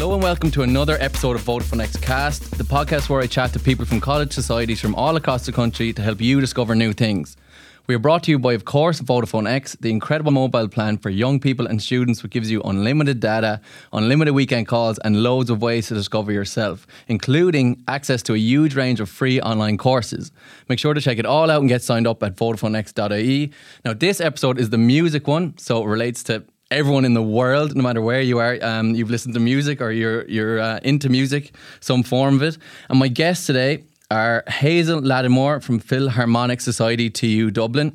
Hello and welcome to another episode of Vodafone X Cast, the podcast where I chat to people from college societies from all across the country to help you discover new things. We are brought to you by, of course, Vodafone X, the incredible mobile plan for young people and students, which gives you unlimited data, unlimited weekend calls, and loads of ways to discover yourself, including access to a huge range of free online courses. Make sure to check it all out and get signed up at VodafoneX.ie. Now, this episode is the music one, so it relates to everyone in the world, no matter where you are. Um, you've listened to music or you're you're uh, into music, some form of it. And my guests today are Hazel Lattimore from Philharmonic Society TU Dublin.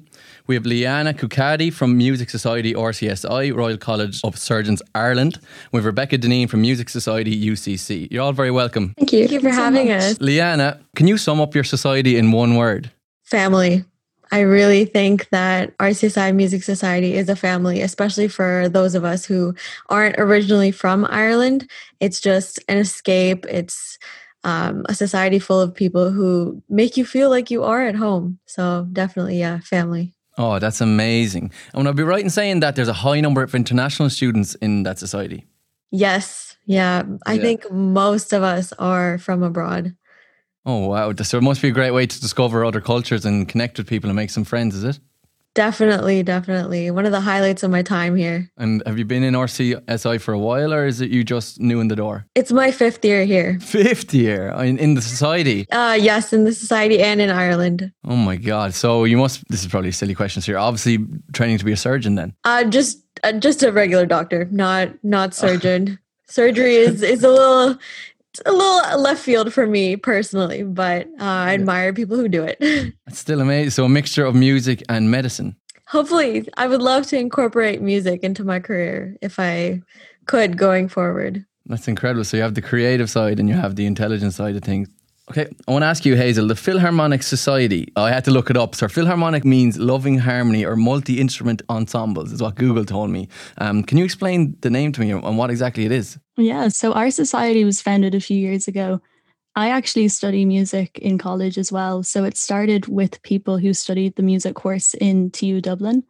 We have Liana Kukadi from Music Society RCSI, Royal College of Surgeons Ireland. We have Rebecca Deneen from Music Society UCC. You're all very welcome. Thank you. Thank you for having so us. Liana, can you sum up your society in one word? Family. I really think that RCSI Music Society is a family, especially for those of us who aren't originally from Ireland. It's just an escape. It's um, a society full of people who make you feel like you are at home. So definitely, yeah, family. Oh, that's amazing. And would I be right in saying that there's a high number of international students in that society? Yes. Yeah. I yeah. think most of us are from abroad. Oh, wow. So it must be a great way to discover other cultures and connect with people and make some friends, is it? Definitely, definitely. One of the highlights of my time here. And have you been in RCSI for a while or is it you just new in the door? It's my fifth year here. Fifth year in, in the society? Uh, yes, in the society and in Ireland. Oh my God. So you must, this is probably a silly question. So you're obviously training to be a surgeon then? Uh, just, uh, just a regular doctor, not, not surgeon. Surgery is, is a little, a little left field for me personally, but uh, I admire people who do it. It's still amazing. So a mixture of music and medicine. Hopefully, I would love to incorporate music into my career if I could going forward. That's incredible. So you have the creative side and you have the intelligent side of things. Okay, I want to ask you, Hazel, the Philharmonic Society. I had to look it up. So, Philharmonic means loving harmony or multi instrument ensembles, is what Google told me. Um, can you explain the name to me and what exactly it is? Yeah, so our society was founded a few years ago. I actually study music in college as well. So, it started with people who studied the music course in TU Dublin.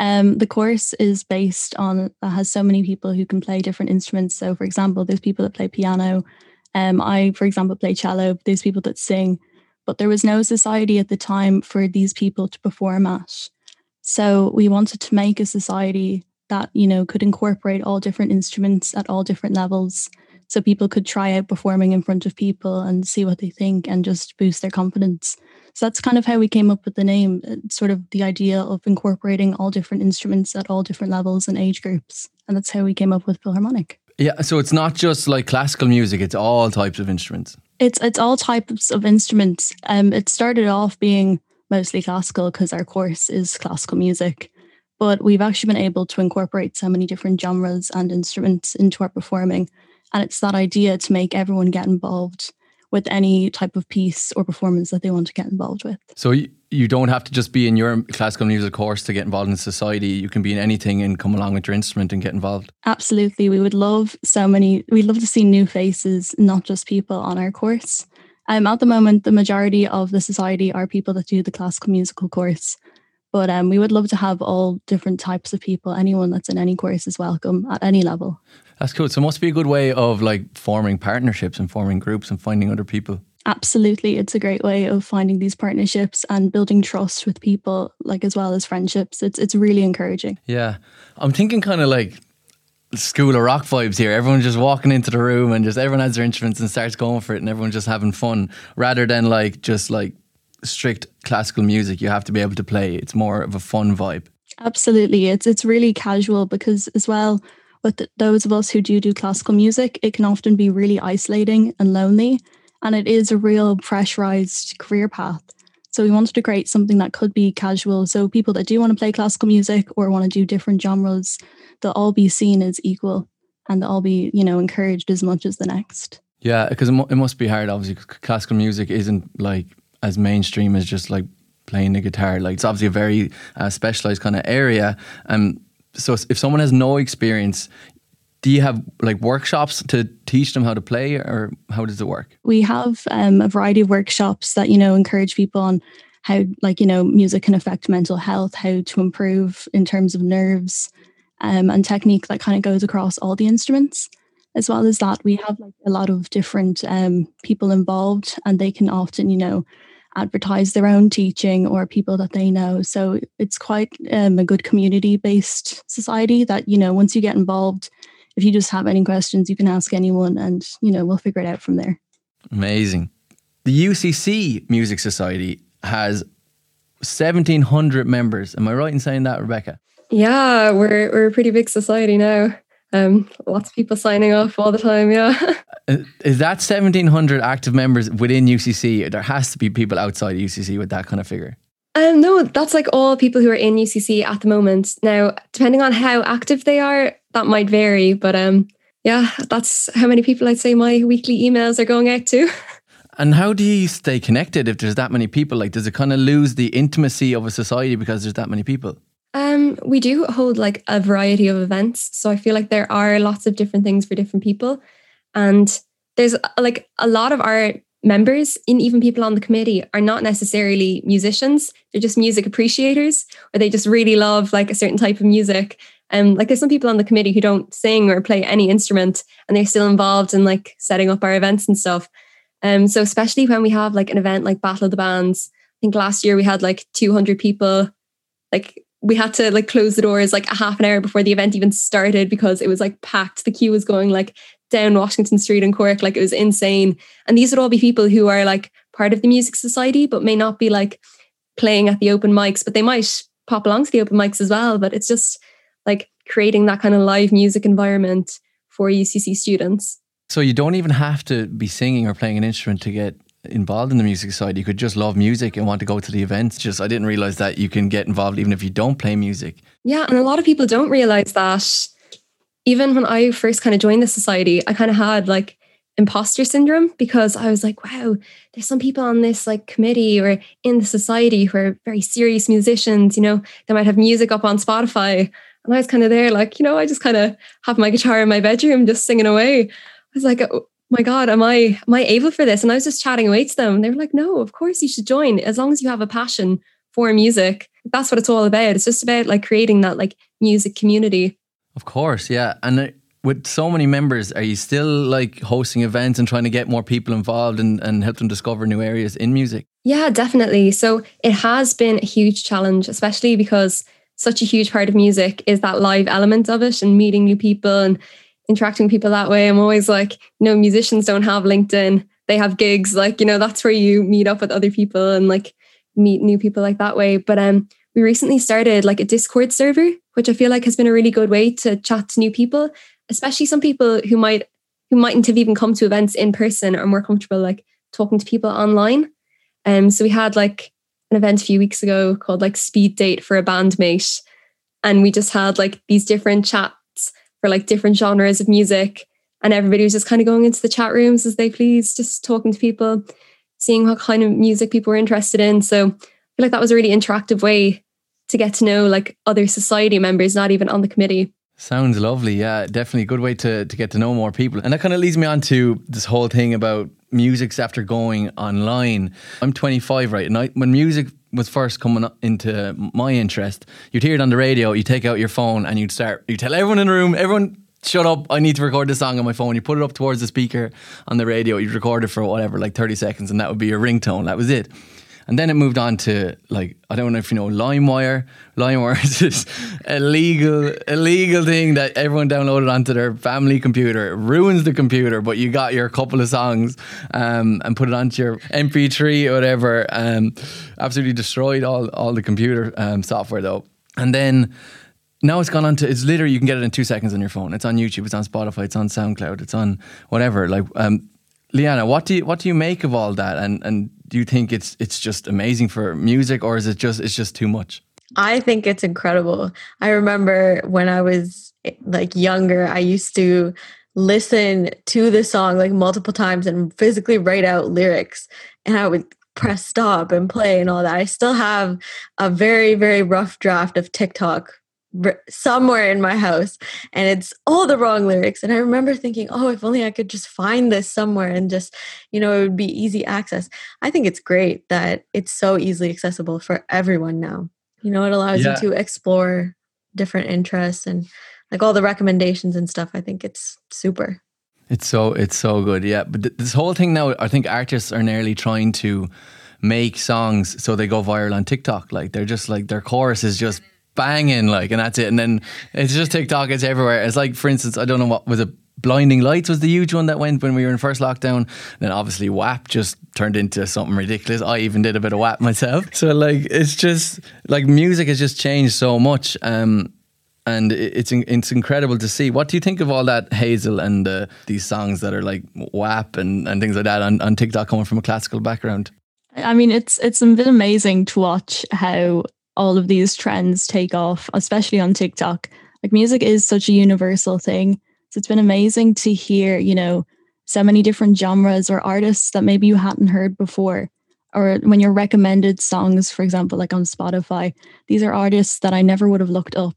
Um, the course is based on, has so many people who can play different instruments. So, for example, there's people that play piano um, I, for example, play cello. There's people that sing, but there was no society at the time for these people to perform at. So we wanted to make a society that you know could incorporate all different instruments at all different levels, so people could try out performing in front of people and see what they think and just boost their confidence. So that's kind of how we came up with the name, uh, sort of the idea of incorporating all different instruments at all different levels and age groups. And that's how we came up with Philharmonic. Yeah, so it's not just like classical music; it's all types of instruments. It's it's all types of instruments. Um, it started off being mostly classical because our course is classical music, but we've actually been able to incorporate so many different genres and instruments into our performing, and it's that idea to make everyone get involved with any type of piece or performance that they want to get involved with. So you don't have to just be in your classical music course to get involved in society. You can be in anything and come along with your instrument and get involved. Absolutely. We would love so many, we'd love to see new faces, not just people on our course. Um, at the moment, the majority of the society are people that do the classical musical course. But um, we would love to have all different types of people. Anyone that's in any course is welcome at any level. That's cool. So it must be a good way of like forming partnerships and forming groups and finding other people. Absolutely. It's a great way of finding these partnerships and building trust with people, like as well as friendships. It's it's really encouraging. Yeah. I'm thinking kind of like school of rock vibes here. Everyone's just walking into the room and just everyone has their instruments and starts going for it and everyone's just having fun rather than like just like strict classical music you have to be able to play. It's more of a fun vibe. Absolutely. It's it's really casual because as well with those of us who do do classical music, it can often be really isolating and lonely. And it is a real pressurized career path. So we wanted to create something that could be casual. So people that do want to play classical music or want to do different genres, they'll all be seen as equal and they'll all be, you know, encouraged as much as the next. Yeah, because it, it must be hard, obviously. Classical music isn't like as mainstream as just like playing the guitar. Like it's obviously a very uh, specialized kind of area. Um, so if someone has no experience, do you have like workshops to teach them how to play or how does it work we have um, a variety of workshops that you know encourage people on how like you know music can affect mental health how to improve in terms of nerves um, and technique that kind of goes across all the instruments as well as that, we have like a lot of different um, people involved, and they can often, you know, advertise their own teaching or people that they know. So it's quite um, a good community based society that, you know, once you get involved, if you just have any questions, you can ask anyone and, you know, we'll figure it out from there. Amazing. The UCC Music Society has 1,700 members. Am I right in saying that, Rebecca? Yeah, we're, we're a pretty big society now. Um, lots of people signing off all the time. Yeah. Uh, is that 1,700 active members within UCC? There has to be people outside UCC with that kind of figure. Um, no, that's like all people who are in UCC at the moment. Now, depending on how active they are, that might vary. But um, yeah, that's how many people I'd say my weekly emails are going out to. And how do you stay connected if there's that many people? Like, does it kind of lose the intimacy of a society because there's that many people? Um, we do hold like a variety of events. So I feel like there are lots of different things for different people. And there's uh, like a lot of our members and even people on the committee are not necessarily musicians. They're just music appreciators or they just really love like a certain type of music. And um, like there's some people on the committee who don't sing or play any instrument and they're still involved in like setting up our events and stuff. Um, so especially when we have like an event like Battle of the Bands, I think last year we had like 200 people like we had to like close the doors like a half an hour before the event even started because it was like packed. The queue was going like down Washington Street in Cork. Like it was insane. And these would all be people who are like part of the music society, but may not be like playing at the open mics, but they might pop along to the open mics as well. But it's just like creating that kind of live music environment for UCC students. So you don't even have to be singing or playing an instrument to get involved in the music side. You could just love music and want to go to the events. Just I didn't realize that you can get involved even if you don't play music. Yeah, and a lot of people don't realize that. Even when I first kind of joined the society, I kind of had like imposter syndrome because I was like, wow, there's some people on this like committee or in the society who are very serious musicians, you know, they might have music up on Spotify. And I was kind of there, like, you know, I just kind of have my guitar in my bedroom just singing away. I was like, oh, my God, am I am I able for this? And I was just chatting away to them. And they were like, no, of course you should join. As long as you have a passion for music. That's what it's all about. It's just about like creating that like music community. Of course, yeah. And uh, with so many members, are you still like hosting events and trying to get more people involved and, and help them discover new areas in music? Yeah, definitely. So it has been a huge challenge, especially because such a huge part of music is that live element of it and meeting new people and interacting with people that way. I'm always like, you know, musicians don't have LinkedIn. They have gigs. Like, you know, that's where you meet up with other people and like meet new people like that way. But um we recently started like a Discord server, which I feel like has been a really good way to chat to new people, especially some people who might who mightn't have even come to events in person or more comfortable like talking to people online. Um so we had like an event a few weeks ago called like speed date for a bandmate. And we just had like these different chats for like different genres of music. And everybody was just kind of going into the chat rooms as they please, just talking to people, seeing what kind of music people were interested in. So I feel like that was a really interactive way to get to know like other society members, not even on the committee. Sounds lovely. Yeah, definitely a good way to, to get to know more people. And that kind of leads me on to this whole thing about music's after going online. I'm 25, right? And I, when music was first coming into my interest, you'd hear it on the radio, you take out your phone and you'd start, you tell everyone in the room, everyone shut up, I need to record this song on my phone. You put it up towards the speaker on the radio, you'd record it for whatever, like 30 seconds, and that would be your ringtone. That was it. And then it moved on to like I don't know if you know LimeWire. LimeWire is this illegal illegal thing that everyone downloaded onto their family computer. It ruins the computer, but you got your couple of songs um, and put it onto your MP3 or whatever. Um, absolutely destroyed all all the computer um, software though. And then now it's gone on to it's literally you can get it in two seconds on your phone. It's on YouTube, it's on Spotify, it's on SoundCloud, it's on whatever. Like um, Liana, what do you what do you make of all that? And and do you think it's it's just amazing for music, or is it just it's just too much? I think it's incredible. I remember when I was like younger, I used to listen to the song like multiple times and physically write out lyrics, and I would press stop and play and all that. I still have a very very rough draft of TikTok somewhere in my house and it's all the wrong lyrics and i remember thinking oh if only i could just find this somewhere and just you know it would be easy access i think it's great that it's so easily accessible for everyone now you know it allows yeah. you to explore different interests and like all the recommendations and stuff i think it's super It's so it's so good, yeah. But th- this whole thing now, I think artists are nearly trying to make songs so they go viral on TikTok. Like they're just like their chorus is just banging, like, and that's it. And then it's just TikTok. It's everywhere. It's like, for instance, I don't know what was it. Blinding Lights was the huge one that went when we were in first lockdown. Then obviously WAP just turned into something ridiculous. I even did a bit of WAP myself. So like it's just like music has just changed so much. Um, and it's it's incredible to see. What do you think of all that Hazel and uh, these songs that are like WAP and, and things like that on, on TikTok coming from a classical background? I mean, it's it's been amazing to watch how all of these trends take off, especially on TikTok. Like music is such a universal thing. So it's been amazing to hear, you know, so many different genres or artists that maybe you hadn't heard before. Or when you're recommended songs, for example, like on Spotify, these are artists that I never would have looked up,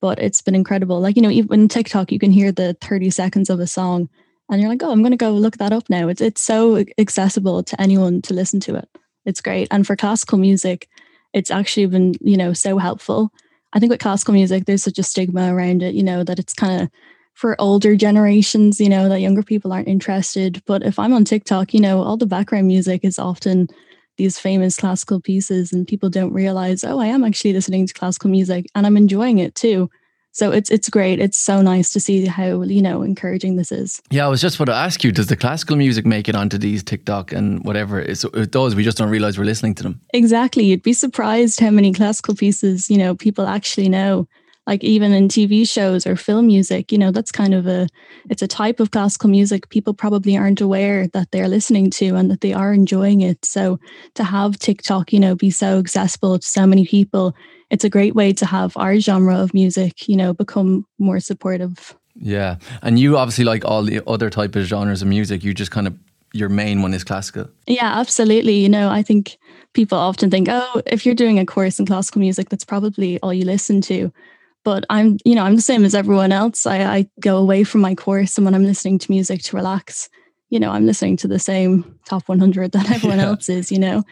but it's been incredible. Like, you know, even TikTok, you can hear the 30 seconds of a song and you're like, oh, I'm going to go look that up now. It's, it's so accessible to anyone to listen to it. It's great. And for classical music, it's actually been, you know, so helpful. I think with classical music, there's such a stigma around it, you know, that it's kind of for older generations, you know, that younger people aren't interested. But if I'm on TikTok, you know, all the background music is often these famous classical pieces, and people don't realize, oh, I am actually listening to classical music and I'm enjoying it too. So it's it's great. It's so nice to see how you know encouraging this is. Yeah, I was just about to ask you: Does the classical music make it onto these TikTok and whatever? it does. We just don't realize we're listening to them. Exactly. You'd be surprised how many classical pieces you know people actually know. Like even in TV shows or film music, you know that's kind of a it's a type of classical music people probably aren't aware that they're listening to and that they are enjoying it. So to have TikTok, you know, be so accessible to so many people it's a great way to have our genre of music, you know, become more supportive. Yeah. And you obviously like all the other type of genres of music. You just kind of your main one is classical. Yeah, absolutely. You know, I think people often think, oh, if you're doing a course in classical music, that's probably all you listen to. But I'm, you know, I'm the same as everyone else. I, I go away from my course and when I'm listening to music to relax, you know, I'm listening to the same top 100 that everyone yeah. else is, you know.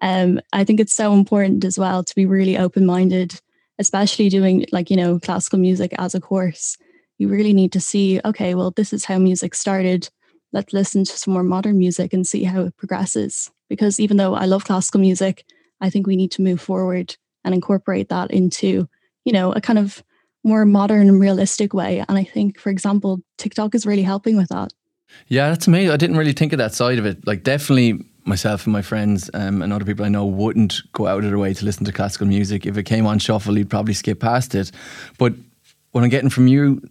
Um, I think it's so important as well to be really open minded, especially doing like, you know, classical music as a course. You really need to see, okay, well, this is how music started. Let's listen to some more modern music and see how it progresses. Because even though I love classical music, I think we need to move forward and incorporate that into, you know, a kind of more modern and realistic way. And I think, for example, TikTok is really helping with that. Yeah, that's amazing. I didn't really think of that side of it. Like, definitely myself and my friends um, and other people I know wouldn't go out of their way to listen to classical music. If it came on shuffle, you'd probably skip past it. But what I'm getting from you,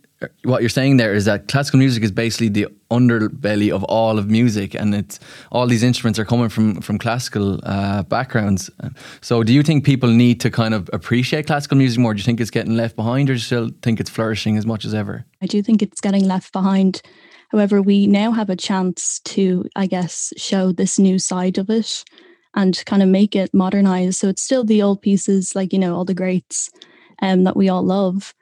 what you're saying there is that classical music is basically the underbelly of all of music, and it's all these instruments are coming from from classical uh, backgrounds. So, do you think people need to kind of appreciate classical music more? Do you think it's getting left behind, or do you still think it's flourishing as much as ever? I do think it's getting left behind. However, we now have a chance to, I guess, show this new side of it and kind of make it modernized. So it's still the old pieces, like, you know, all the greats um, that we all love.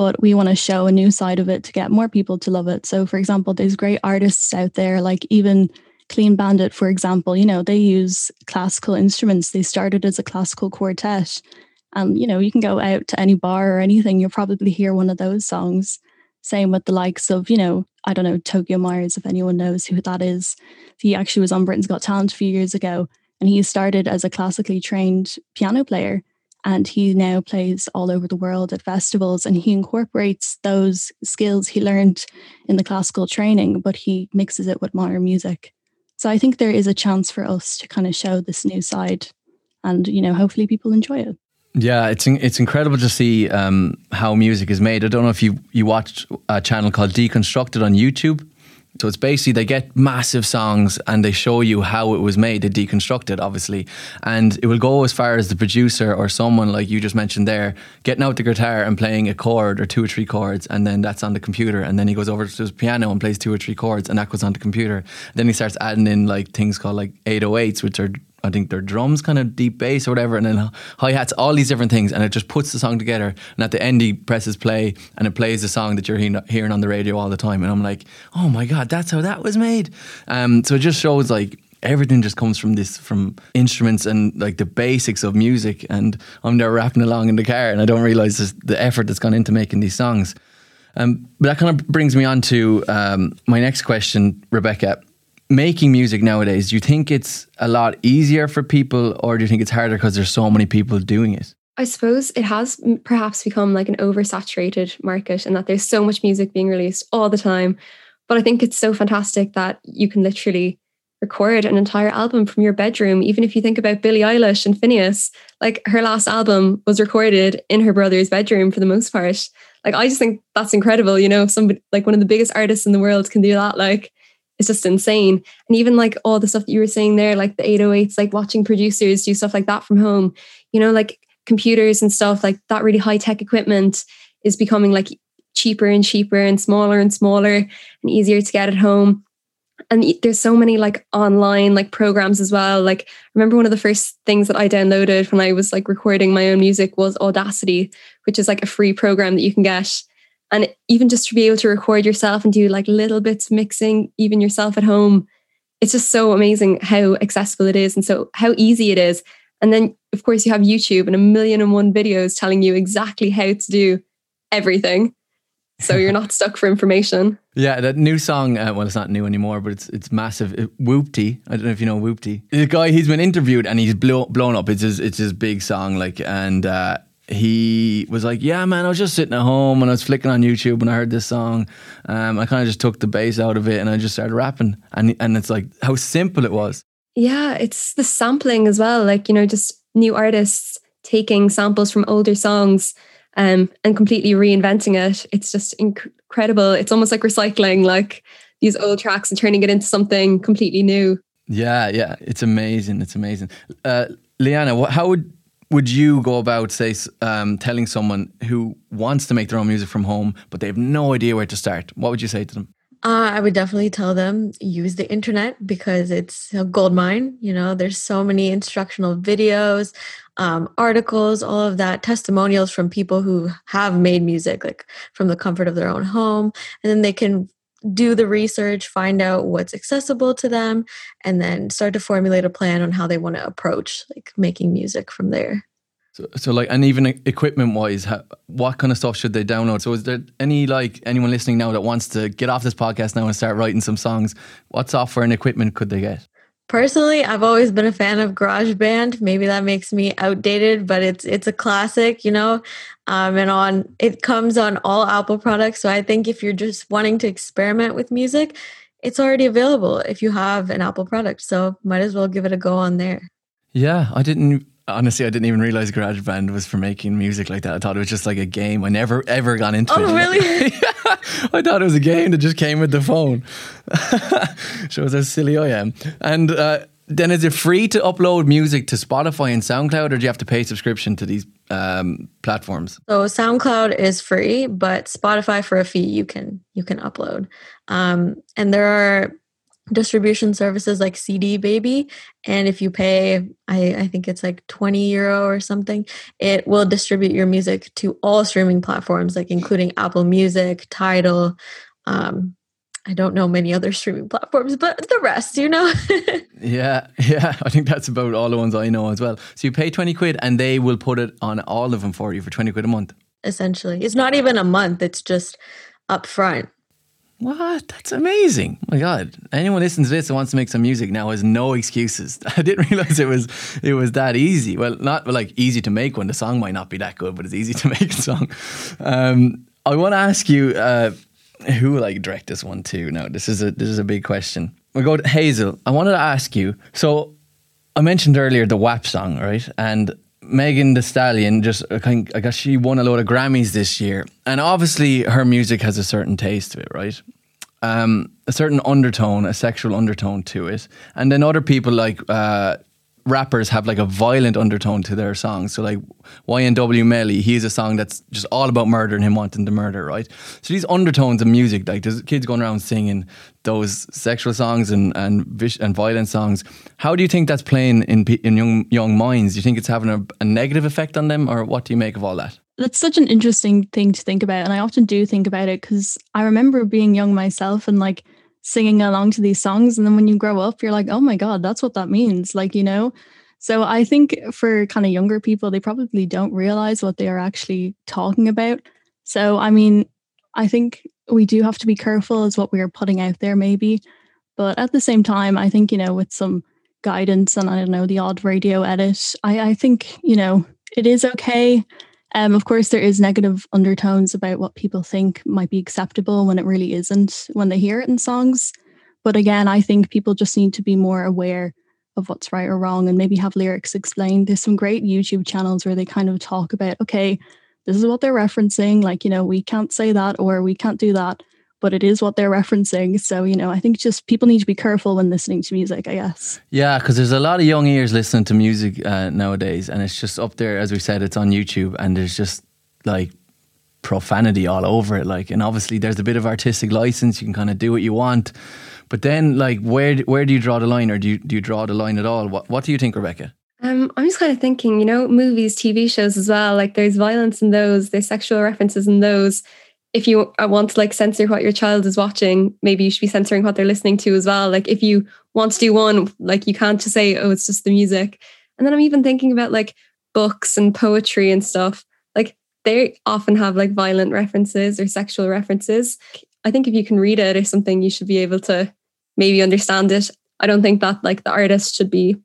But we want to show a new side of it to get more people to love it. So, for example, there's great artists out there, like even Clean Bandit, for example, you know, they use classical instruments. They started as a classical quartet. And, you know, you can go out to any bar or anything, you'll probably hear one of those songs. Same with the likes of, you know, I don't know, Tokio Myers, if anyone knows who that is. He actually was on Britain's Got Talent a few years ago, and he started as a classically trained piano player. And he now plays all over the world at festivals, and he incorporates those skills he learned in the classical training, but he mixes it with modern music. So I think there is a chance for us to kind of show this new side, and you know, hopefully people enjoy it. Yeah, it's it's incredible to see um, how music is made. I don't know if you you watched a channel called Deconstructed on YouTube. So it's basically they get massive songs and they show you how it was made. They deconstruct it, obviously, and it will go as far as the producer or someone like you just mentioned there getting out the guitar and playing a chord or two or three chords, and then that's on the computer. And then he goes over to his piano and plays two or three chords, and that goes on the computer. Then he starts adding in like things called like 808s, which are I think their drums kind of deep bass or whatever, and then hi hats, all these different things, and it just puts the song together. And at the end, he presses play, and it plays the song that you're hearing on the radio all the time. And I'm like, oh my god, that's how that was made. Um, so it just shows like everything just comes from this from instruments and like the basics of music. And I'm there rapping along in the car, and I don't realize the effort that's gone into making these songs. Um, but that kind of brings me on to um, my next question, Rebecca. Making music nowadays, do you think it's a lot easier for people, or do you think it's harder because there's so many people doing it? I suppose it has perhaps become like an oversaturated market and that there's so much music being released all the time. But I think it's so fantastic that you can literally record an entire album from your bedroom. Even if you think about Billie Eilish and Finneas, like her last album was recorded in her brother's bedroom for the most part. Like I just think that's incredible. You know, somebody like one of the biggest artists in the world can do that. Like it's just insane. And even like all the stuff that you were saying there, like the 808s, like watching producers do stuff like that from home, you know, like computers and stuff, like that really high tech equipment is becoming like cheaper and cheaper and smaller and smaller and easier to get at home. And there's so many like online like programs as well. Like I remember one of the first things that i downloaded when i was like recording my own music was audacity which is like a free program that you can get and even just to be able to record yourself and do like little bits mixing even yourself at home it's just so amazing how accessible it is and so how easy it is and then of course you have youtube and a million and one videos telling you exactly how to do everything so you're not stuck for information. Yeah, that new song. Uh, well, it's not new anymore, but it's it's massive. It, Whoopty. I don't know if you know Whoopty. The guy he's been interviewed and he's blow, blown up. It's his it's his big song. Like and. Uh, he was like, "Yeah, man, I was just sitting at home and I was flicking on YouTube and I heard this song. Um, I kind of just took the bass out of it and I just started rapping. And and it's like how simple it was. Yeah, it's the sampling as well. Like you know, just new artists taking samples from older songs um, and completely reinventing it. It's just inc- incredible. It's almost like recycling like these old tracks and turning it into something completely new. Yeah, yeah, it's amazing. It's amazing. Uh, Leanna, what, how would would you go about, say, um, telling someone who wants to make their own music from home, but they have no idea where to start? What would you say to them? Uh, I would definitely tell them use the internet because it's a gold mine. You know, there's so many instructional videos, um, articles, all of that, testimonials from people who have made music, like from the comfort of their own home. And then they can do the research, find out what's accessible to them, and then start to formulate a plan on how they want to approach like making music from there. So, so like, and even equipment wise, what kind of stuff should they download? So, is there any like anyone listening now that wants to get off this podcast now and start writing some songs? What software and equipment could they get? Personally, I've always been a fan of GarageBand. Maybe that makes me outdated, but it's it's a classic, you know. Um, and on it comes on all Apple products. So I think if you're just wanting to experiment with music, it's already available if you have an Apple product. So might as well give it a go on there. Yeah, I didn't honestly, I didn't even realize GarageBand was for making music like that. I thought it was just like a game. I never ever got into oh, it. Oh, really? I thought it was a game that just came with the phone. Shows how silly I am. And uh, then is it free to upload music to Spotify and SoundCloud, or do you have to pay subscription to these um, platforms? So SoundCloud is free, but Spotify for a fee you can you can upload. Um, and there are distribution services like CD Baby. And if you pay, I, I think it's like 20 euro or something, it will distribute your music to all streaming platforms, like including Apple Music, Tidal. Um, I don't know many other streaming platforms, but the rest, you know? yeah, yeah. I think that's about all the ones I know as well. So you pay 20 quid and they will put it on all of them for you for 20 quid a month. Essentially. It's not even a month, it's just upfront. What? That's amazing. Oh my God. Anyone listens to this and wants to make some music now has no excuses. I didn't realize it was it was that easy. Well, not like easy to make one. The song might not be that good, but it's easy to make a song. Um, I want to ask you uh, who like direct this one to. No, this is a this is a big question. We go to Hazel. I wanted to ask you. So I mentioned earlier the WAP song, right? And Megan Thee Stallion just I guess she won a lot of Grammys this year, and obviously her music has a certain taste to it, right? Um, a certain undertone, a sexual undertone to it, and then other people like uh, rappers have like a violent undertone to their songs. So like YNW Melly, he has a song that's just all about murder and him wanting to murder, right? So these undertones of music, like there's kids going around singing those sexual songs and and and violent songs. How do you think that's playing in in young young minds? Do you think it's having a, a negative effect on them, or what do you make of all that? That's such an interesting thing to think about, and I often do think about it because I remember being young myself and like singing along to these songs. And then when you grow up, you're like, oh my God, that's what that means. Like, you know? So I think for kind of younger people, they probably don't realize what they are actually talking about. So, I mean, I think we do have to be careful as what we are putting out there, maybe. But at the same time, I think, you know, with some guidance and I don't know, the odd radio edit, I, I think, you know, it is okay. Um, of course, there is negative undertones about what people think might be acceptable when it really isn't when they hear it in songs. But again, I think people just need to be more aware of what's right or wrong and maybe have lyrics explained. There's some great YouTube channels where they kind of talk about, okay, this is what they're referencing. Like, you know, we can't say that or we can't do that, but it is what they're referencing. So, you know, I think just people need to be careful when listening to music, I guess. Yeah, because there's a lot of young ears listening to music uh, nowadays. And it's just up there, as we said, it's on YouTube and there's just like profanity all over it. Like, and obviously there's a bit of artistic license. You can kind of do what you want. But then, like, where where do you draw the line, or do you do you draw the line at all? What What do you think, Rebecca? Um, I'm just kind of thinking, you know, movies, TV shows as well. Like there's violence in those, there's sexual references in those. If you uh, want to like censor what your child is watching, maybe you should be censoring what they're listening to as well. Like if you want to do one, like you can't just say, oh, it's just the music. And then I'm even thinking about like books and poetry and stuff. Like they often have like violent references or sexual references. I think if you can read it or something, you should be able to maybe understand it. I don't think that like the artist should be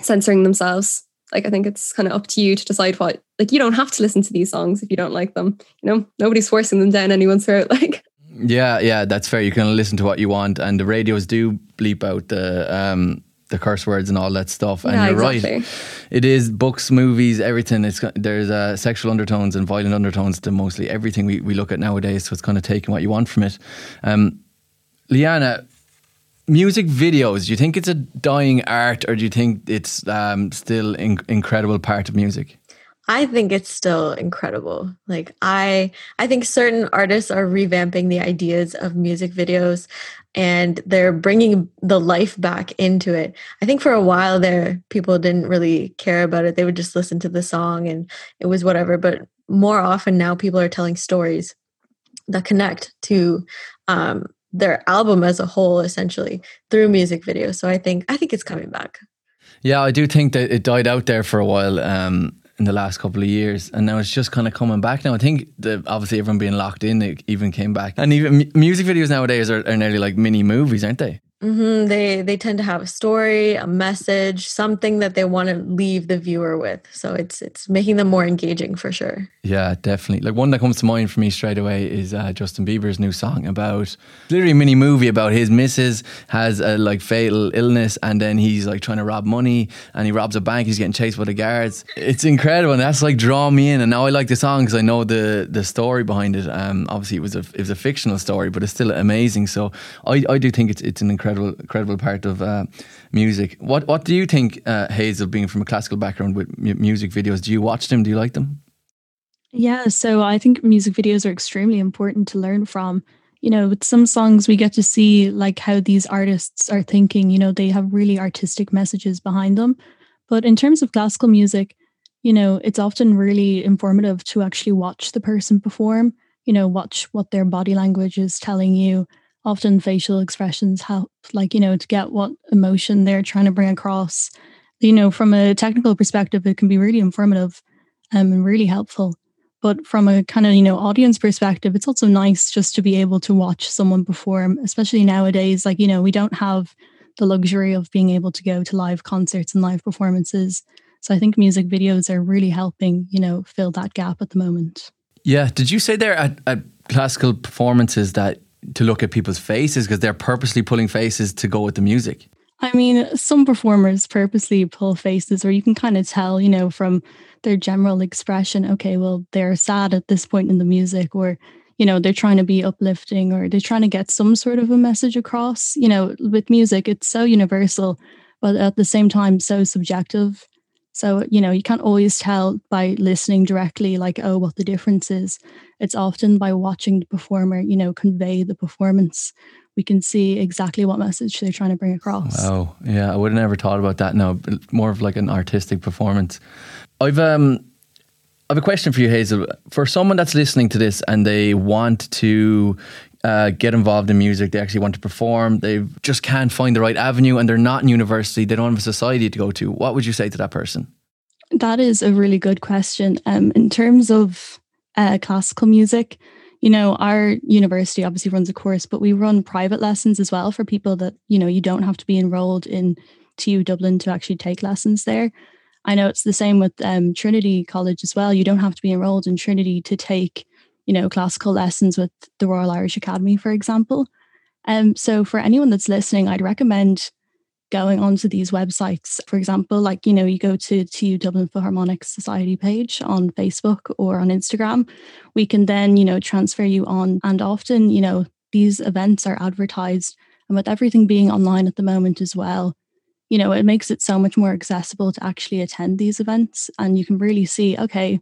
censoring themselves. Like I think it's kind of up to you to decide what like you don't have to listen to these songs if you don't like them. You know, nobody's forcing them down anyone's throat. Like Yeah, yeah, that's fair. You can listen to what you want and the radios do bleep out the um the curse words and all that stuff. And Yeah, you're exactly. right. It is books, movies, everything. It's there's uh, sexual undertones and violent undertones to mostly everything we, we look at nowadays. So it's kind of taking what you want from it. Um, Liana, music videos. Do you think it's a dying art, or do you think it's um, still in- incredible part of music? I think it's still incredible. Like I I think certain artists are revamping the ideas of music videos and they're bringing the life back into it. I think for a while there people didn't really care about it. They would just listen to the song and it was whatever, but more often now people are telling stories that connect to um their album as a whole essentially through music videos. So I think I think it's coming back. Yeah, I do think that it died out there for a while um, in the last couple of years, and now it's just kind of coming back. Now I think that obviously everyone being locked in, it even came back, and even mu- music videos nowadays are, are nearly like mini movies, aren't they? Hmm They they tend to have a story, a message, something that they want to leave the viewer with. So it's it's making them more engaging for sure. Yeah, definitely. Like one that comes to mind for me straight away is uh, Justin Bieber's new song about literally a mini movie about his missus has a like fatal illness and then he's like trying to rob money and he robs a bank. He's getting chased by the guards. It's incredible and that's like drawn me in. And now I like the song because I know the the story behind it. Um, obviously it was a it was a fictional story, but it's still amazing. So I, I do think it's it's an incredible incredible part of uh, music. What what do you think, uh, Hazel, being from a classical background with mu- music videos? Do you watch them? Do you like them? Yeah, so I think music videos are extremely important to learn from. You know, with some songs, we get to see like how these artists are thinking. You know, they have really artistic messages behind them. But in terms of classical music, you know, it's often really informative to actually watch the person perform. You know, watch what their body language is telling you. Often facial expressions help, like, you know, to get what emotion they're trying to bring across. You know, from a technical perspective, it can be really informative um, and really helpful but from a kind of you know audience perspective it's also nice just to be able to watch someone perform especially nowadays like you know we don't have the luxury of being able to go to live concerts and live performances so i think music videos are really helping you know fill that gap at the moment Yeah. Did you say there at, at classical performances that to look at people's faces because they're purposely pulling faces to go with the music? I mean, some performers purposely pull faces, or you can kind of tell, you know, from their general expression, okay, well, they're sad at this point in the music, or, you know, they're trying to be uplifting, or they're trying to get some sort of a message across. You know, with music, it's so universal, but at the same time, so subjective. So, you know, you can't always tell by listening directly, like, oh, what the difference is. It's often by watching the performer, you know, convey the performance we can see exactly what message they're trying to bring across. Oh, yeah. I would have never thought about that. No, more of like an artistic performance. I've um, I have a question for you, Hazel. For someone that's listening to this and they want to uh, get involved in music, they actually want to perform, they just can't find the right avenue, and they're not in university, they don't have a society to go to. What would you say to that person? That is a really good question. Um, in terms of uh, classical music, you know, our university obviously runs a course, but we run private lessons as well for people that, you know, you don't have to be enrolled in TU Dublin to actually take lessons there. I know it's the same with um, Trinity College as well. You don't have to be enrolled in Trinity to take, you know, classical lessons with the Royal Irish Academy, for example. Um, so for anyone that's listening, I'd recommend going onto these websites. For example, like, you know, you go to TU Dublin Philharmonic Society page on Facebook or on Instagram, we can then, you know, transfer you on. And often, you know, these events are advertised. And with everything being online at the moment as well, you know, it makes it so much more accessible to actually attend these events. And you can really see, okay,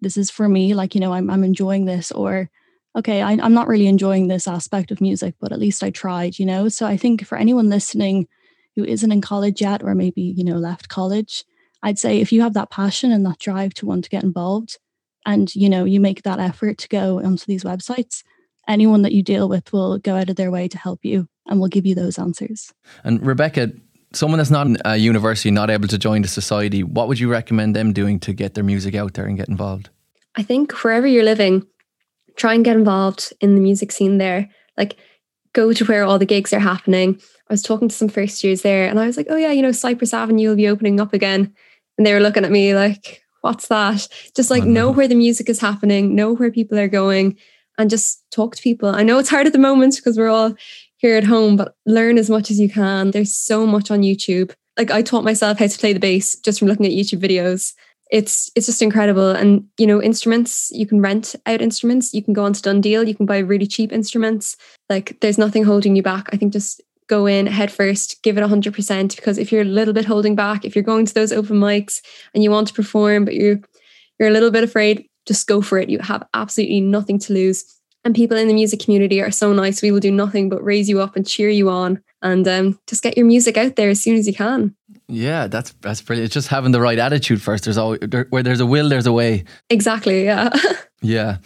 this is for me, like, you know, I'm, I'm enjoying this, or okay, I, I'm not really enjoying this aspect of music, but at least I tried, you know? So I think for anyone listening, who isn't in college yet or maybe you know left college i'd say if you have that passion and that drive to want to get involved and you know you make that effort to go onto these websites anyone that you deal with will go out of their way to help you and will give you those answers and rebecca someone that's not in a university not able to join the society what would you recommend them doing to get their music out there and get involved i think wherever you're living try and get involved in the music scene there like go to where all the gigs are happening I was talking to some first years there and I was like, oh, yeah, you know, Cyprus Avenue will be opening up again. And they were looking at me like, what's that? Just like know where the music is happening, know where people are going, and just talk to people. I know it's hard at the moment because we're all here at home, but learn as much as you can. There's so much on YouTube. Like I taught myself how to play the bass just from looking at YouTube videos. It's it's just incredible. And you know, instruments, you can rent out instruments, you can go on to onto DoneDeal, you can buy really cheap instruments. Like there's nothing holding you back. I think just go in head first, give it 100%. Because if you're a little bit holding back, if you're going to those open mics and you want to perform, but you're, you're a little bit afraid, just go for it. You have absolutely nothing to lose. And people in the music community are so nice. We will do nothing but raise you up and cheer you on and um, just get your music out there as soon as you can. Yeah, that's that's brilliant. It's just having the right attitude first. There's always there, where there's a will, there's a way. Exactly. Yeah. yeah.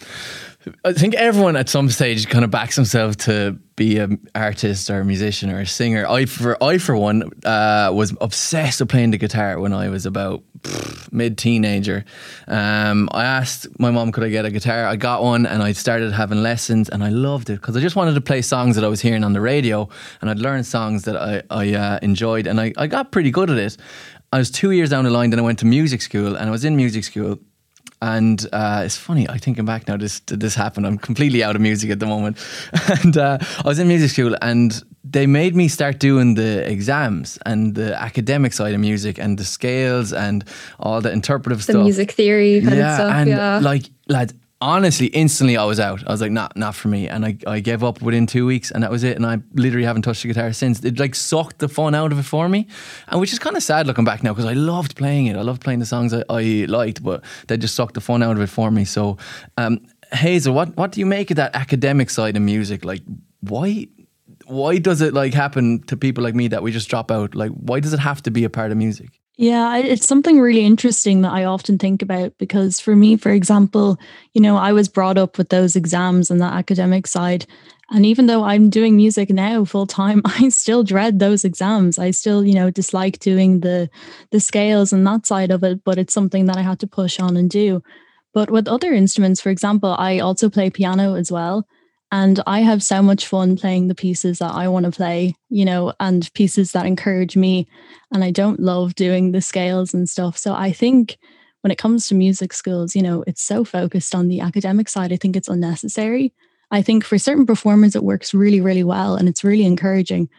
I think everyone at some stage kind of backs themselves to be an artist or a musician or a singer. I for I for one uh, was obsessed with playing the guitar when I was about mid teenager. Um, I asked my mom could I get a guitar. I got one and I started having lessons and I loved it because I just wanted to play songs that I was hearing on the radio and I'd learn songs that I I uh, enjoyed and I I got pretty good at it. I was two years down the line, then I went to music school and I was in music school and uh, it's funny, I thinking back now, this this happened. I'm completely out of music at the moment. and uh, I was in music school and they made me start doing the exams and the academic side of music and the scales and all the interpretive the stuff. The music theory kind yeah, of stuff. And yeah. like, lads, honestly, instantly I was out. I was like, not, not for me. And I, I gave up within two weeks and that was it. And I literally haven't touched the guitar since. It like sucked the fun out of it for me. And which is kind of sad looking back now because I loved playing it. I loved playing the songs I, I, liked, but they just sucked the fun out of it for me. So, um, Hazel, what, what do you make of that academic side of music? Like, why, why does it like happen to people like me that we just drop out? Like, why does it have to be a part of music? Yeah, it's something really interesting that I often think about because for me, for example, you know, I was brought up with those exams and that academic side. And even though I'm doing music now full time, I still dread those exams. I still, you know, dislike doing the the scales and that side of it, but it's something that I had to push on and do. But with other instruments, for example, I also play piano as well. And I have so much fun playing the pieces that I want to play, you know, and pieces that encourage me. And I don't love doing the scales and stuff. So I think when it comes to music schools, you know, it's so focused on the academic side. I think it's unnecessary. I think for certain performers, it works really, really well and it's really encouraging.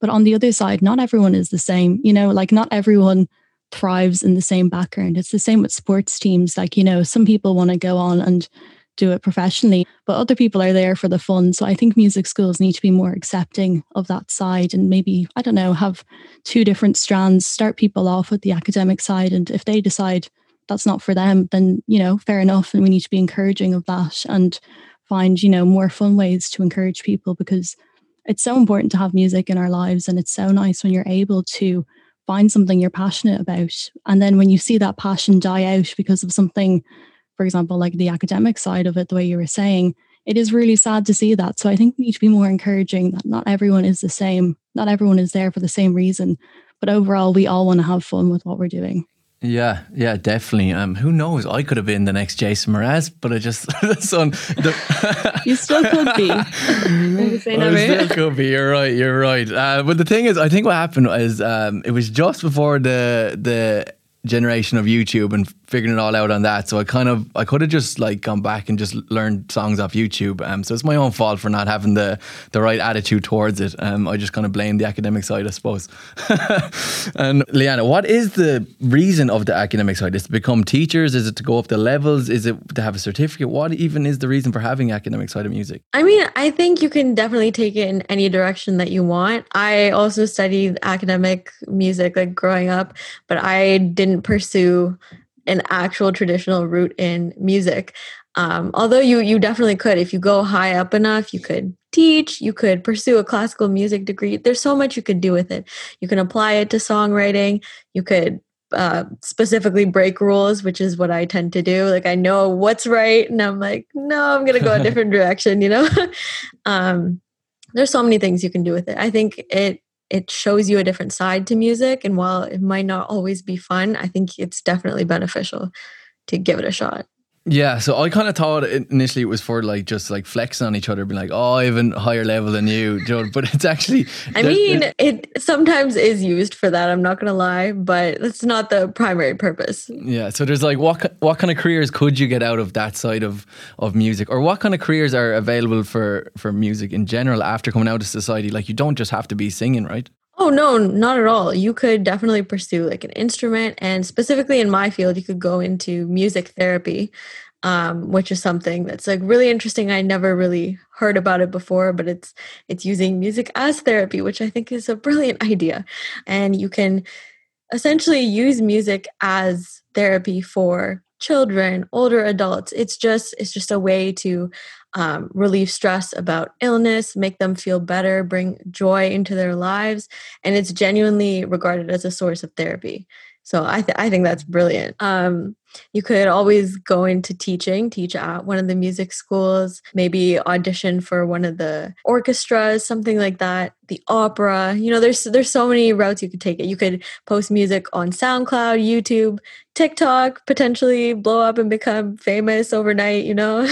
But on the other side, not everyone is the same. You know, like not everyone thrives in the same background. It's the same with sports teams. Like, you know, some people want to go on and do it professionally, but other people are there for the fun. So I think music schools need to be more accepting of that side and maybe, I don't know, have two different strands, start people off with the academic side. And if they decide that's not for them, then, you know, fair enough. And we need to be encouraging of that and find, you know, more fun ways to encourage people because it's so important to have music in our lives. And it's so nice when you're able to find something you're passionate about. And then when you see that passion die out because of something for example, like the academic side of it, the way you were saying, it is really sad to see that. So I think we need to be more encouraging that not everyone is the same. Not everyone is there for the same reason. But overall, we all want to have fun with what we're doing. Yeah, yeah, definitely. Um, who knows? I could have been the next Jason Mraz, but I just son. The you still could be. I still could be. You're right. You're right. Uh, but the thing is, I think what happened is um, it was just before the the generation of YouTube and figuring it all out on that. So I kind of I could have just like gone back and just learned songs off YouTube. Um, so it's my own fault for not having the the right attitude towards it. Um, I just kind of blame the academic side, I suppose. and Leanna, what is the reason of the academic side? Is to become teachers? Is it to go up the levels? Is it to have a certificate? What even is the reason for having academic side of music? I mean, I think you can definitely take it in any direction that you want. I also studied academic music like growing up, but I didn't pursue an actual traditional route in music. Um, although you you definitely could if you go high up enough, you could teach, you could pursue a classical music degree. There's so much you could do with it. You can apply it to songwriting. You could uh, specifically break rules, which is what I tend to do. Like I know what's right, and I'm like, no, I'm gonna go a different direction. You know, um, there's so many things you can do with it. I think it it shows you a different side to music. And while it might not always be fun, I think it's definitely beneficial to give it a shot. Yeah, so I kind of thought initially it was for like just like flexing on each other, being like, "Oh, I have a higher level than you," Joe. But it's actually. I mean, it sometimes is used for that. I'm not gonna lie, but that's not the primary purpose. Yeah, so there's like what what kind of careers could you get out of that side of of music, or what kind of careers are available for for music in general after coming out of society? Like, you don't just have to be singing, right? Oh no, not at all. You could definitely pursue like an instrument, and specifically in my field, you could go into music therapy, um, which is something that's like really interesting. I never really heard about it before, but it's it's using music as therapy, which I think is a brilliant idea. And you can essentially use music as therapy for children, older adults. It's just it's just a way to um, relieve stress about illness, make them feel better, bring joy into their lives, and it's genuinely regarded as a source of therapy. So I th- I think that's brilliant. Um, you could always go into teaching, teach at one of the music schools, maybe audition for one of the orchestras, something like that. The opera, you know, there's there's so many routes you could take it. You could post music on SoundCloud, YouTube, TikTok, potentially blow up and become famous overnight. You know.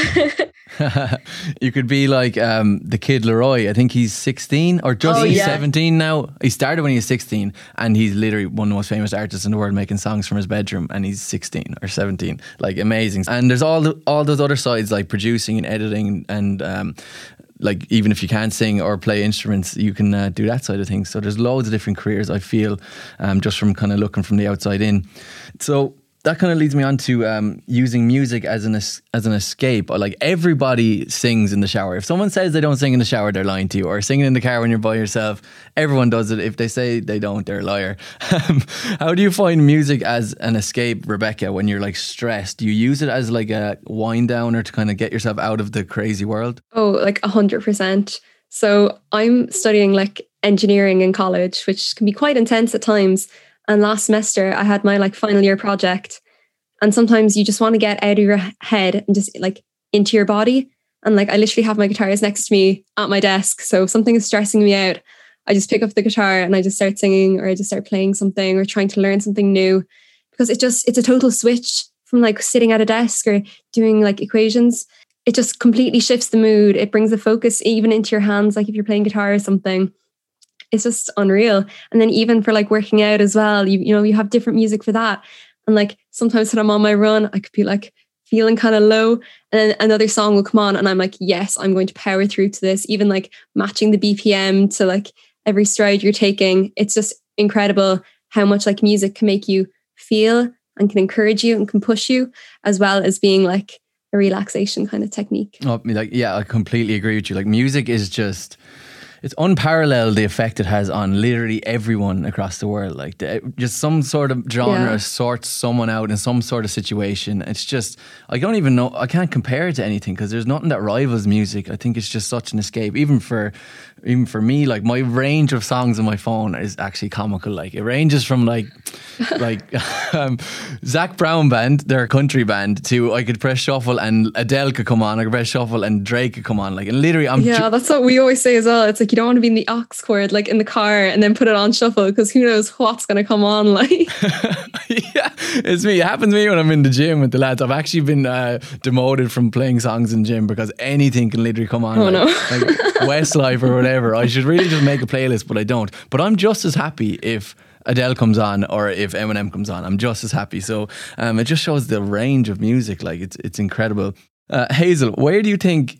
you could be like um, the kid LAROI. I think he's 16 or just oh, he's yeah. 17 now. He started when he was 16 and he's literally one of the most famous artists in the world making songs from his bedroom and he's 16 or 17. Like amazing. And there's all the, all those other sides like producing and editing and um, like even if you can't sing or play instruments, you can uh, do that side of things. So there's loads of different careers. I feel um, just from kind of looking from the outside in. So that kind of leads me on to um, using music as an es- as an escape. Like everybody sings in the shower. If someone says they don't sing in the shower, they're lying to you. Or singing in the car when you're by yourself, everyone does it. If they say they don't, they're a liar. How do you find music as an escape, Rebecca? When you're like stressed, do you use it as like a wind down or to kind of get yourself out of the crazy world? Oh, like a hundred percent. So I'm studying like engineering in college, which can be quite intense at times. And last semester, I had my like final year project. And sometimes you just want to get out of your head and just like into your body. And like I literally have my guitars next to me at my desk. So if something is stressing me out, I just pick up the guitar and I just start singing or I just start playing something or trying to learn something new. Because it just it's a total switch from like sitting at a desk or doing like equations. It just completely shifts the mood. It brings the focus even into your hands, like if you're playing guitar or something it's just unreal. And then even for like working out as well, you you know, you have different music for that. And like sometimes when I'm on my run, I could be like feeling kind of low, and then another song will come on, and I'm like, yes, I'm going to power through to this. Even like matching the BPM to like every stride you're taking. It's just incredible how much like music can make you feel and can encourage you and can push you, as well as being like a relaxation kind of technique. Oh, like yeah, I completely agree with you. Like music is just it's unparalleled the effect it has on literally everyone across the world. Like the, just some sort of genre yeah. sorts someone out in some sort of situation. It's just I don't even know. I can't compare it to anything because there's nothing that rivals music. I think it's just such an escape, even for even for me, like my range of songs on my phone is actually comical. Like it ranges from like like um, Zac Brown band, they're a country band, to I could press shuffle and Adele could come on. I could press shuffle and Drake could come on. Like and literally, I'm yeah, ju- that's what we always say as well. It's like you don't want to be in the aux cord like in the car and then put it on shuffle because who knows what's gonna come on. Like yeah, it's me. It happens to me when I'm in the gym with the lads. I've actually been uh, demoted from playing songs in gym because anything can literally come on. Oh like, no, like Westlife or whatever. I should really just make a playlist, but I don't. But I'm just as happy if Adele comes on or if Eminem comes on. I'm just as happy. So um, it just shows the range of music. Like it's it's incredible. Uh, Hazel, where do you think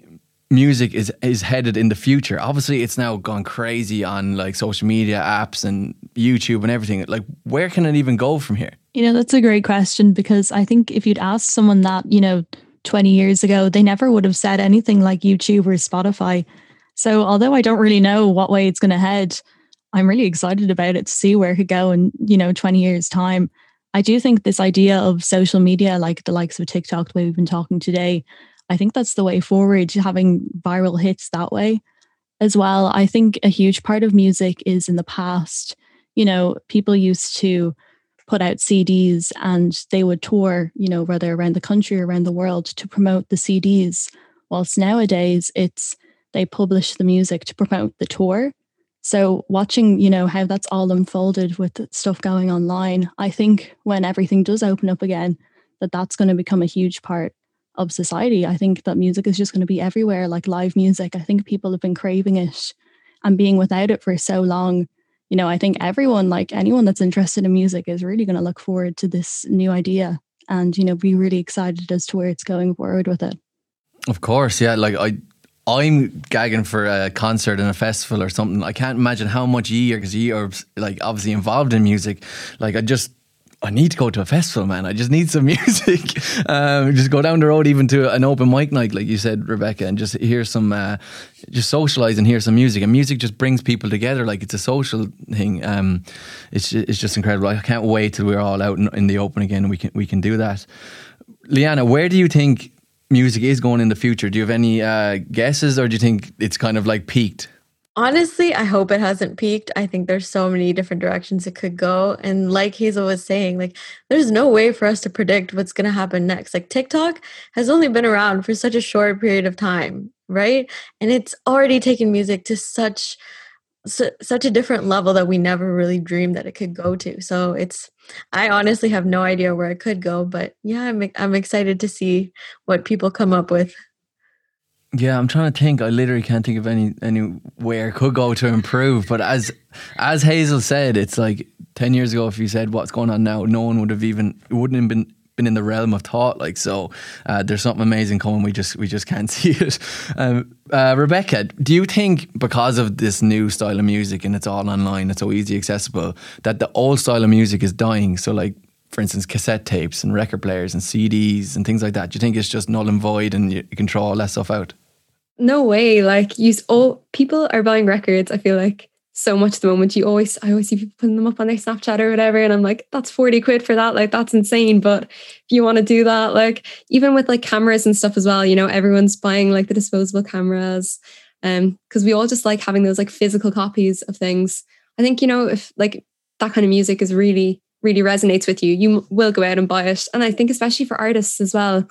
music is is headed in the future? Obviously, it's now gone crazy on like social media apps and YouTube and everything. Like, where can it even go from here? You know, that's a great question because I think if you'd asked someone that, you know, 20 years ago, they never would have said anything like YouTube or Spotify. So, although I don't really know what way it's going to head, I'm really excited about it to see where it could go in, you know, 20 years' time. I do think this idea of social media, like the likes of TikTok, the way we've been talking today, I think that's the way forward, having viral hits that way as well. I think a huge part of music is in the past, you know, people used to put out CDs and they would tour, you know, whether around the country or around the world to promote the CDs. Whilst nowadays it's they publish the music to promote the tour. So watching, you know, how that's all unfolded with stuff going online, I think when everything does open up again, that that's going to become a huge part of society. I think that music is just going to be everywhere, like live music. I think people have been craving it and being without it for so long. You know, I think everyone, like anyone that's interested in music, is really going to look forward to this new idea and, you know, be really excited as to where it's going forward with it. Of course, yeah. Like I I'm gagging for a concert and a festival or something. I can't imagine how much ye are because ye are like obviously involved in music. Like I just I need to go to a festival, man. I just need some music. um, just go down the road, even to an open mic night, like you said, Rebecca, and just hear some, uh, just socialize and hear some music. And music just brings people together. Like it's a social thing. Um, it's it's just incredible. I can't wait till we're all out in, in the open again. We can we can do that. Leanna, where do you think music is going in the future? Do you have any uh, guesses, or do you think it's kind of like peaked? Honestly, I hope it hasn't peaked. I think there's so many different directions it could go. And like Hazel was saying, like there's no way for us to predict what's going to happen next. Like TikTok has only been around for such a short period of time, right? And it's already taken music to such such a different level that we never really dreamed that it could go to. So it's I honestly have no idea where it could go, but yeah, I'm I'm excited to see what people come up with. Yeah, I'm trying to think. I literally can't think of any anywhere it could go to improve. But as as Hazel said, it's like ten years ago. If you said what's going on now, no one would have even it wouldn't have been been in the realm of thought. Like so, uh, there's something amazing coming. We just we just can't see it. Um, uh, Rebecca, do you think because of this new style of music and it's all online, it's so easy accessible, that the old style of music is dying? So like. For instance, cassette tapes and record players and CDs and things like that. Do you think it's just null and void and you, you can throw all that stuff out? No way. Like you all people are buying records, I feel like so much at the moment. You always I always see people putting them up on their Snapchat or whatever. And I'm like, that's 40 quid for that. Like that's insane. But if you want to do that, like even with like cameras and stuff as well, you know, everyone's buying like the disposable cameras. Um, because we all just like having those like physical copies of things. I think, you know, if like that kind of music is really, really resonates with you, you will go out and buy it. And I think especially for artists as well,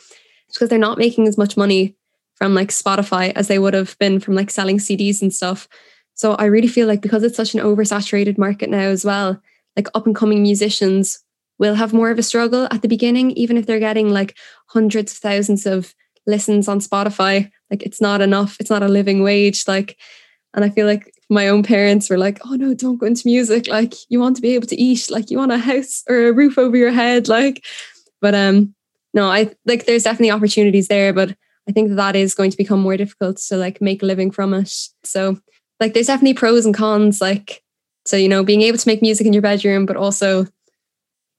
because they're not making as much money from like Spotify as they would have been from like selling CDs and stuff. So I really feel like because it's such an oversaturated market now as well, like up and coming musicians will have more of a struggle at the beginning, even if they're getting like hundreds of thousands of listens on Spotify. Like it's not enough. It's not a living wage. Like, and I feel like my own parents were like, oh no, don't go into music. Like you want to be able to eat, like you want a house or a roof over your head. Like, but um, no, I like there's definitely opportunities there, but I think that, that is going to become more difficult to like make a living from it. So like there's definitely pros and cons. Like so you know being able to make music in your bedroom, but also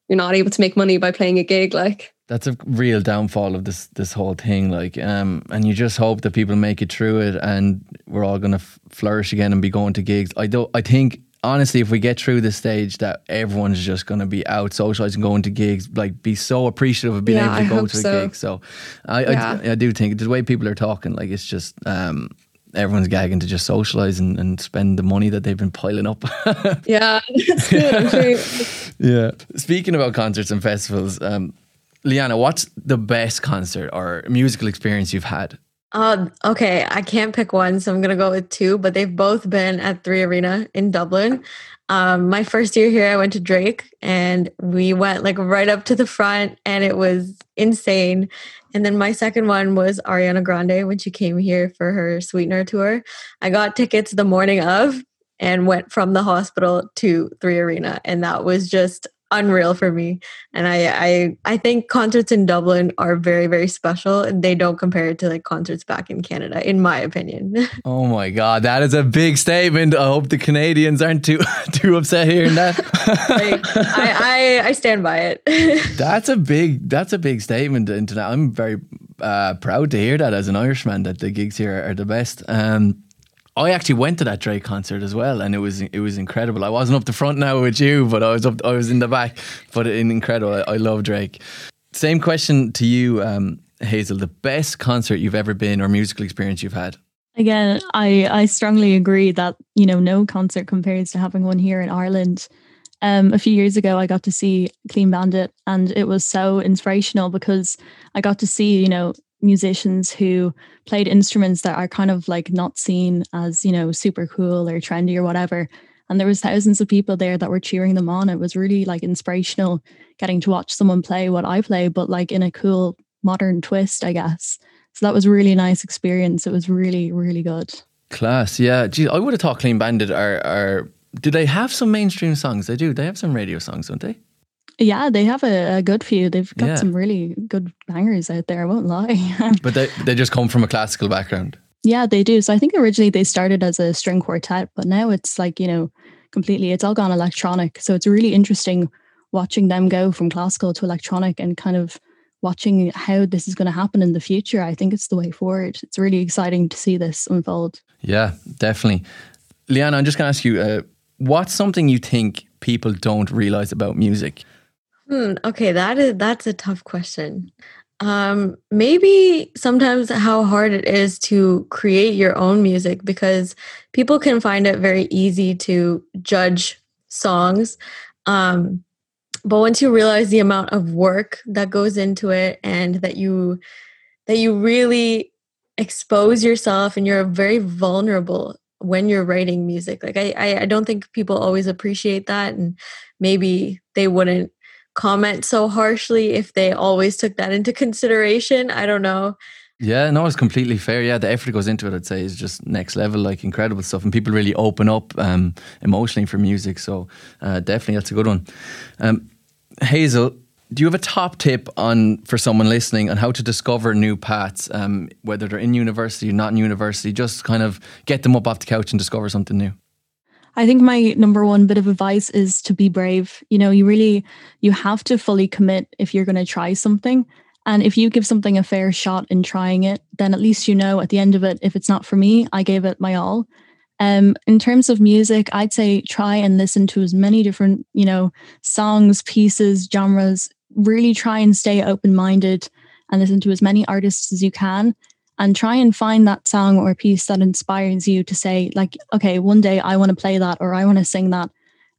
you're not able to make money by playing a gig. Like that's a real downfall of this this whole thing. Like um, and you just hope that people make it through it, and we're all gonna f- flourish again and be going to gigs. I don't. I think honestly, if we get through this stage, that everyone's just going to be out socializing, going to gigs, like be so appreciative of being yeah, able to I go to so. a gig. So I, yeah. I, I, do think the way people are talking, like it's just, um, everyone's gagging to just socialize and, and spend the money that they've been piling up. yeah, yeah. Speaking about concerts and festivals, um, Liana, what's the best concert or musical experience you've had? Uh, okay, I can't pick one, so I'm gonna go with two, but they've both been at Three Arena in Dublin. Um, my first year here, I went to Drake, and we went like right up to the front, and it was insane. And then my second one was Ariana Grande when she came here for her Sweetener tour. I got tickets the morning of and went from the hospital to Three Arena, and that was just unreal for me. And I, I I think concerts in Dublin are very, very special and they don't compare to like concerts back in Canada, in my opinion. Oh my god, that is a big statement. I hope the Canadians aren't too too upset hearing that. like, I, I I stand by it. that's a big that's a big statement into that. I'm very uh, proud to hear that as an Irishman that the gigs here are the best. Um, I actually went to that Drake concert as well, and it was it was incredible. I wasn't up the front now with you, but I was up. I was in the back, but incredible. I, I love Drake. Same question to you, um, Hazel. The best concert you've ever been or musical experience you've had? Again, I I strongly agree that you know no concert compares to having one here in Ireland. Um, a few years ago, I got to see Clean Bandit, and it was so inspirational because I got to see you know musicians who played instruments that are kind of like not seen as you know super cool or trendy or whatever. And there was thousands of people there that were cheering them on. It was really like inspirational getting to watch someone play what i play but like in a cool modern twist i guess. So that was really nice experience. It was really really good. Class yeah. Gee, i would have thought clean bandit are are do they have some mainstream songs? They do. They have some radio songs don't they yeah, they have a, a good few. They've got yeah. some really good bangers out there. I won't lie. but they they just come from a classical background. Yeah, they do. So I think originally they started as a string quartet, but now it's like you know completely. It's all gone electronic. So it's really interesting watching them go from classical to electronic and kind of watching how this is going to happen in the future. I think it's the way forward. It's really exciting to see this unfold. Yeah, definitely. Leanna, I'm just going to ask you, uh, what's something you think people don't realize about music? Hmm, okay, that is that's a tough question. Um, maybe sometimes how hard it is to create your own music because people can find it very easy to judge songs. Um, but once you realize the amount of work that goes into it and that you that you really expose yourself and you're very vulnerable when you're writing music like I, I don't think people always appreciate that and maybe they wouldn't comment so harshly if they always took that into consideration. I don't know. Yeah, no, it's completely fair. Yeah, the effort goes into it, I'd say, is just next level, like incredible stuff. And people really open up um, emotionally for music. So uh, definitely, that's a good one. Um, Hazel, do you have a top tip on for someone listening on how to discover new paths, um, whether they're in university or not in university? Just kind of get them up off the couch and discover something new. I think my number one bit of advice is to be brave. You know, you really you have to fully commit if you're going to try something. And if you give something a fair shot in trying it, then at least you know at the end of it, if it's not for me, I gave it my all. Um, in terms of music, I'd say try and listen to as many different, you know, songs, pieces, genres. Really try and stay open minded and listen to as many artists as you can and try and find that song or piece that inspires you to say like okay one day i want to play that or i want to sing that.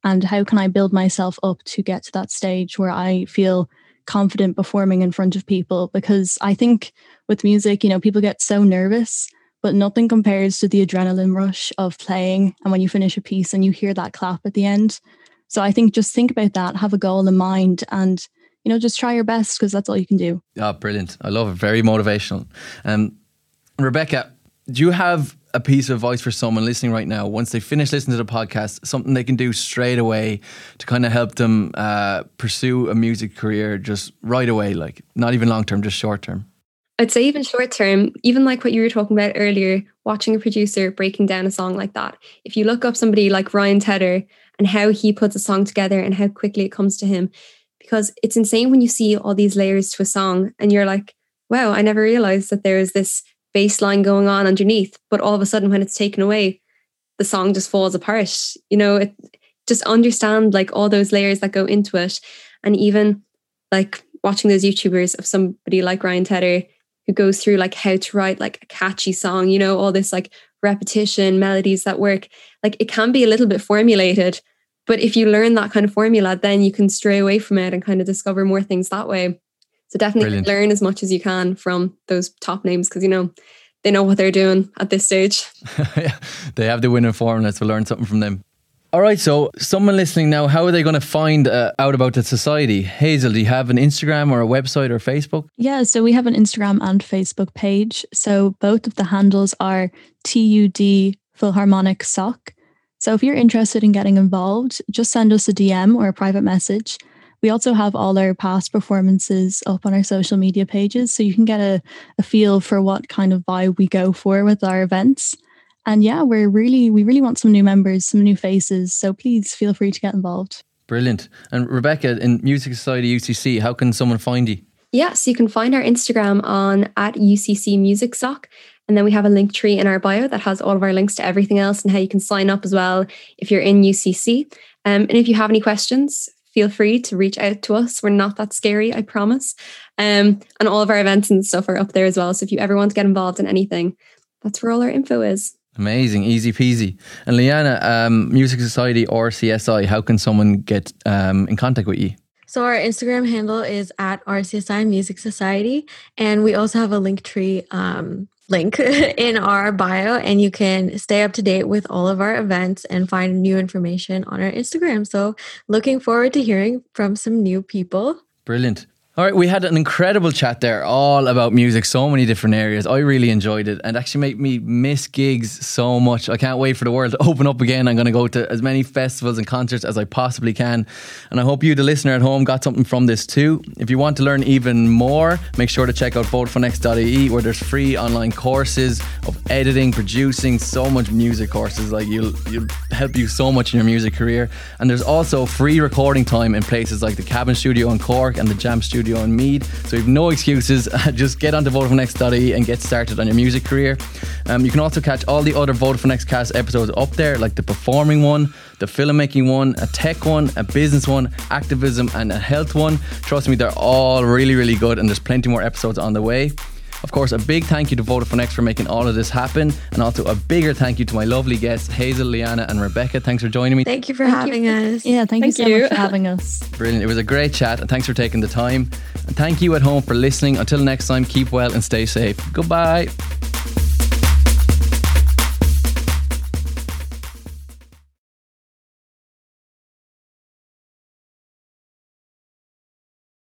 And how can i build myself up to get to that stage where i feel confident performing in front of people? Because i think with music you know people get so nervous but nothing compares to the adrenaline rush of playing and when you finish a piece and you hear that clap at the end. So i think just think about that have a goal in mind and you know just try your best because that's all you can do. Oh brilliant. I love it. Very motivational. Um Rebecca, do you have a piece of advice for someone listening right now? Once they finish listening to the podcast something they can do straight away to kind of help them uh, pursue a music career just right away like not even long term just short term? I'd say even short term even like what you were talking about earlier watching a producer breaking down a song like that. If you look up somebody like ryan tedder and how he puts a song together and how quickly it comes to him because it's insane when you see all these layers to a song and you're like wow i never realized that there is this bass line going on underneath but all of a sudden when it's taken away the song just falls apart you know it just understand like all those layers that go into it and even like watching those youtubers of somebody like ryan tedder who goes through like how to write like a catchy song you know all this like repetition, melodies that work. Like it can be a little bit formulated, but if you learn that kind of formula, then you can stray away from it and kind of discover more things that way. So definitely Brilliant. learn as much as you can from those top names because you know they know what they're doing at this stage. yeah, they have the winning formula, so learn something from them. All right, so someone listening now, how are they going to find uh, out about the society? Hazel, do you have an Instagram or a website or Facebook? Yeah, so we have an Instagram and Facebook page. So both of the handles are TUD Philharmonic Soc. So if you're interested in getting involved, just send us a DM or a private message. We also have all our past performances up on our social media pages, so you can get a, a feel for what kind of vibe we go for with our events. And yeah, we're really, we really want some new members, some new faces. So please feel free to get involved. Brilliant. And Rebecca, in Music Society UCC, how can someone find you? Yes, you can find our Instagram on at UCC Music Soc. And then we have a Linktree in our bio that has all of our links to everything else and how you can sign up as well if you're in UCC. Um, and if you have any questions, feel free to reach out to us. We're not that scary, I promise. Um, and all of our events and stuff are up there as well. So if you ever want to get involved in anything, that's where all our info is. Amazing, easy peasy. And Leanna, um, Music Society RCSI, how can someone get um, in contact with you? So our Instagram handle is at RCSI Music Society, and we also have a Linktree um, link in our bio, and you can stay up to date with all of our events and find new information on our Instagram. So looking forward to hearing from some new people. Brilliant. All right, we had an incredible chat there, all about music, so many different areas. I really enjoyed it and actually made me miss gigs so much. I can't wait for the world to open up again. I'm going to go to as many festivals and concerts as I possibly can. And I hope you, the listener at home, got something from this too. If you want to learn even more, make sure to check out vodafonex.ie where there's free online courses of editing, producing, so much music courses. Like you'll, you'll help you so much in your music career. And there's also free recording time in places like the Cabin Studio in Cork and the Jam Studio studio in Meath. So you have no excuses. Just get onto VodafoneX.ie and get started on your music career. Um, you can also catch all the other Vodafone X cast episodes up there, like the performing one, the filmmaking one, a tech one, a business one, activism, and a health one. Trust me, they're all really, really good, and there's plenty more episodes on the way. Of course, a big thank you to Vodafone X for making all of this happen, and also a bigger thank you to my lovely guests, Hazel, Liana, and Rebecca. Thanks for joining me. Thank you for thank having you. us. Yeah, thank, thank you so you. much for having us. Brilliant. It was a great chat, and thanks for taking the time. And thank you at home for listening. Until next time, keep well and stay safe. Goodbye.